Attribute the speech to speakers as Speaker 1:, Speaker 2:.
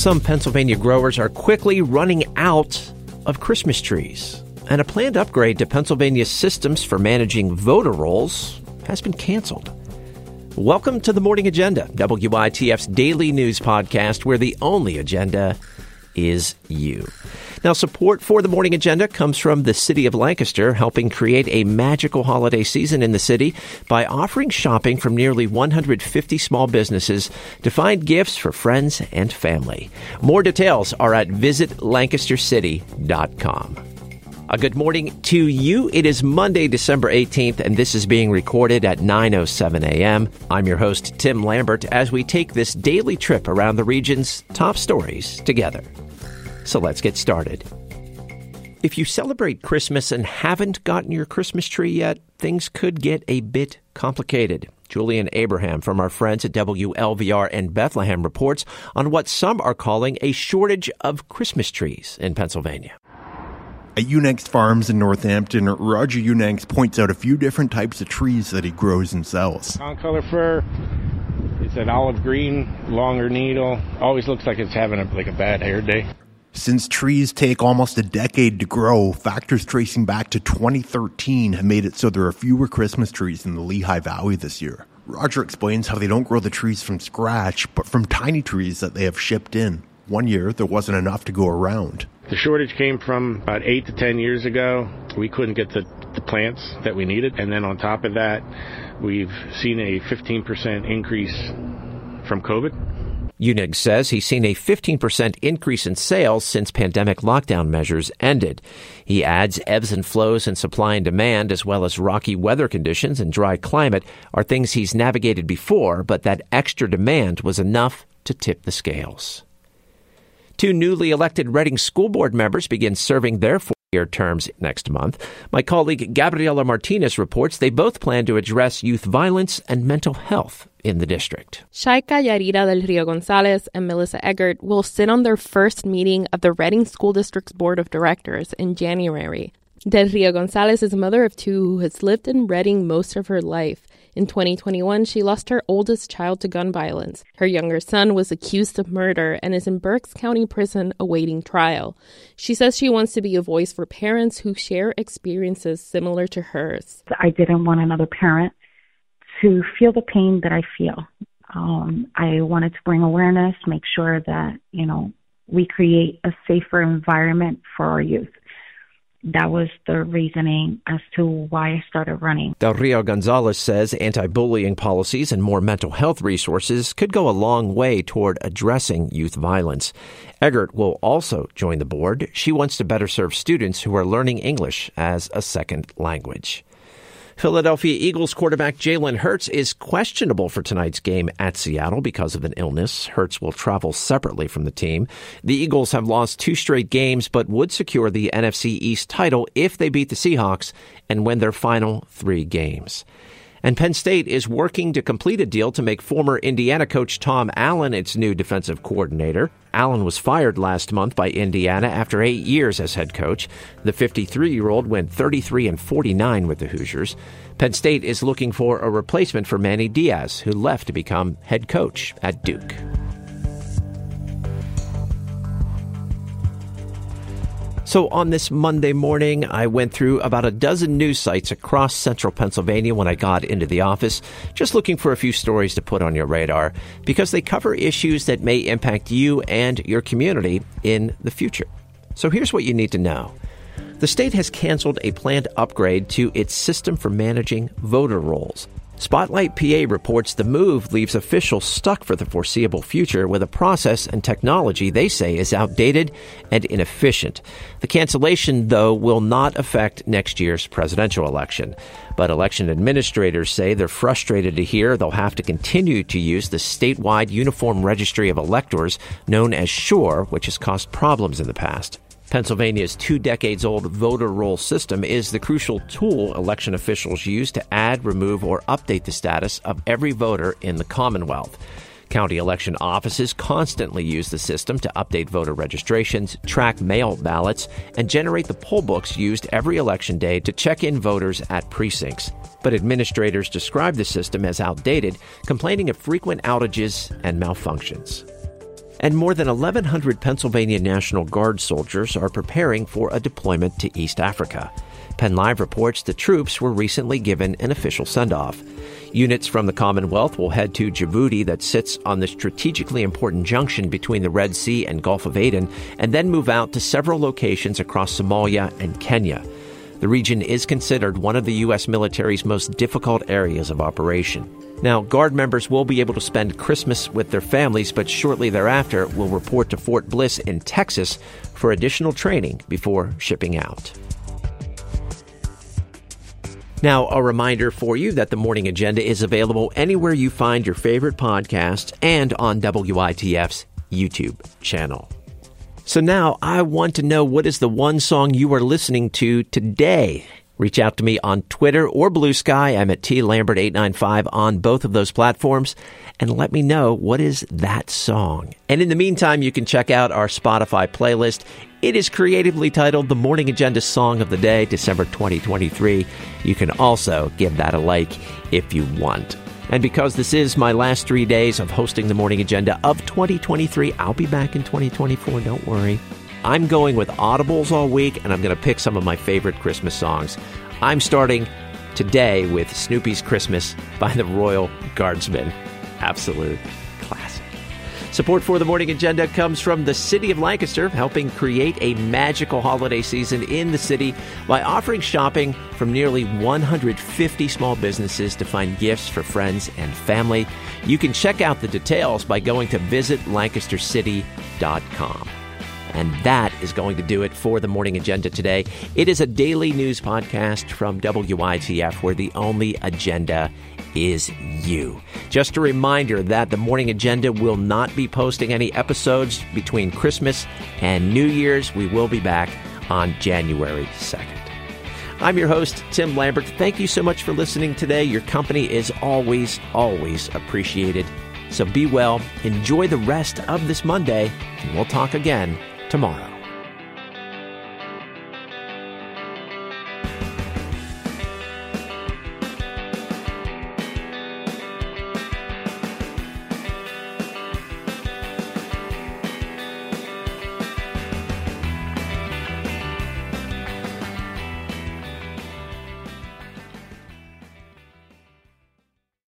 Speaker 1: Some Pennsylvania growers are quickly running out of Christmas trees, and a planned upgrade to Pennsylvania's systems for managing voter rolls has been canceled. Welcome to the Morning Agenda, WITF's daily news podcast, where the only agenda is you. Now, support for the morning agenda comes from the City of Lancaster, helping create a magical holiday season in the city by offering shopping from nearly 150 small businesses to find gifts for friends and family. More details are at visitlancastercity.com. A good morning to you. It is Monday, December 18th, and this is being recorded at 9.07 a.m. I'm your host, Tim Lambert, as we take this daily trip around the region's top stories together. So let's get started. If you celebrate Christmas and haven't gotten your Christmas tree yet, things could get a bit complicated. Julian Abraham from our friends at WLVR in Bethlehem reports on what some are calling a shortage of Christmas trees in Pennsylvania.
Speaker 2: At Unangst Farms in Northampton, Roger Unangst points out a few different types of trees that he grows and sells.
Speaker 3: Concolor fir, it's an olive green, longer needle. Always looks like it's having a, like a bad hair day.
Speaker 2: Since trees take almost a decade to grow, factors tracing back to 2013 have made it so there are fewer Christmas trees in the Lehigh Valley this year. Roger explains how they don't grow the trees from scratch, but from tiny trees that they have shipped in. One year, there wasn't enough to go around.
Speaker 3: The shortage came from about eight to ten years ago. We couldn't get the, the plants that we needed. And then on top of that, we've seen a 15% increase from COVID.
Speaker 1: Unangst says he's seen a 15% increase in sales since pandemic lockdown measures ended. He adds ebbs and flows in supply and demand, as well as rocky weather conditions and dry climate, are things he's navigated before, but that extra demand was enough to tip the scales. Two newly elected Reading School Board members begin serving their four year terms next month. My colleague Gabriela Martinez reports they both plan to address youth violence and mental health in the district.
Speaker 4: Shaika Yarira del Rio Gonzalez and Melissa Eggert will sit on their first meeting of the Reading School District's Board of Directors in January. Del Rio Gonzalez is a mother of two who has lived in Reading most of her life. In 2021, she lost her oldest child to gun violence. Her younger son was accused of murder and is in Berks County Prison awaiting trial. She says she wants to be a voice for parents who share experiences similar to hers.
Speaker 5: I didn't want another parent to feel the pain that I feel. Um, I wanted to bring awareness, make sure that, you know, we create a safer environment for our youth that was the reasoning as to why I started running.
Speaker 1: Del Rio Gonzalez says anti bullying policies and more mental health resources could go a long way toward addressing youth violence. Eggert will also join the board. She wants to better serve students who are learning English as a second language. Philadelphia Eagles quarterback Jalen Hurts is questionable for tonight's game at Seattle because of an illness. Hurts will travel separately from the team. The Eagles have lost two straight games, but would secure the NFC East title if they beat the Seahawks and win their final three games. And Penn State is working to complete a deal to make former Indiana coach Tom Allen its new defensive coordinator. Allen was fired last month by Indiana after eight years as head coach. The 53 year old went 33 and 49 with the Hoosiers. Penn State is looking for a replacement for Manny Diaz, who left to become head coach at Duke. So on this Monday morning, I went through about a dozen news sites across central Pennsylvania when I got into the office, just looking for a few stories to put on your radar because they cover issues that may impact you and your community in the future. So here's what you need to know. The state has canceled a planned upgrade to its system for managing voter rolls. Spotlight PA reports the move leaves officials stuck for the foreseeable future with a process and technology they say is outdated and inefficient. The cancellation, though, will not affect next year's presidential election. But election administrators say they're frustrated to hear they'll have to continue to use the statewide Uniform Registry of Electors, known as SURE, which has caused problems in the past. Pennsylvania's two decades old voter roll system is the crucial tool election officials use to add, remove, or update the status of every voter in the Commonwealth. County election offices constantly use the system to update voter registrations, track mail ballots, and generate the poll books used every election day to check in voters at precincts. But administrators describe the system as outdated, complaining of frequent outages and malfunctions. And more than 1,100 Pennsylvania National Guard soldiers are preparing for a deployment to East Africa. Penn Live reports the troops were recently given an official send off. Units from the Commonwealth will head to Djibouti, that sits on the strategically important junction between the Red Sea and Gulf of Aden, and then move out to several locations across Somalia and Kenya. The region is considered one of the U.S. military's most difficult areas of operation. Now, Guard members will be able to spend Christmas with their families, but shortly thereafter will report to Fort Bliss in Texas for additional training before shipping out. Now, a reminder for you that the Morning Agenda is available anywhere you find your favorite podcasts and on WITF's YouTube channel. So now I want to know what is the one song you are listening to today. Reach out to me on Twitter or Blue Sky. I'm at T Lambert895 on both of those platforms and let me know what is that song. And in the meantime, you can check out our Spotify playlist. It is creatively titled The Morning Agenda Song of the Day, December 2023. You can also give that a like if you want. And because this is my last three days of hosting the Morning Agenda of 2023, I'll be back in 2024, don't worry. I'm going with audibles all week, and I'm going to pick some of my favorite Christmas songs. I'm starting today with Snoopy's Christmas by the Royal Guardsmen. Absolute. Support for the Morning Agenda comes from the City of Lancaster, helping create a magical holiday season in the city by offering shopping from nearly 150 small businesses to find gifts for friends and family. You can check out the details by going to visitlancastercity.com. And that is going to do it for the Morning Agenda today. It is a daily news podcast from WITF where the only agenda is you. Just a reminder that the Morning Agenda will not be posting any episodes between Christmas and New Year's. We will be back on January 2nd. I'm your host, Tim Lambert. Thank you so much for listening today. Your company is always, always appreciated. So be well, enjoy the rest of this Monday, and we'll talk again tomorrow.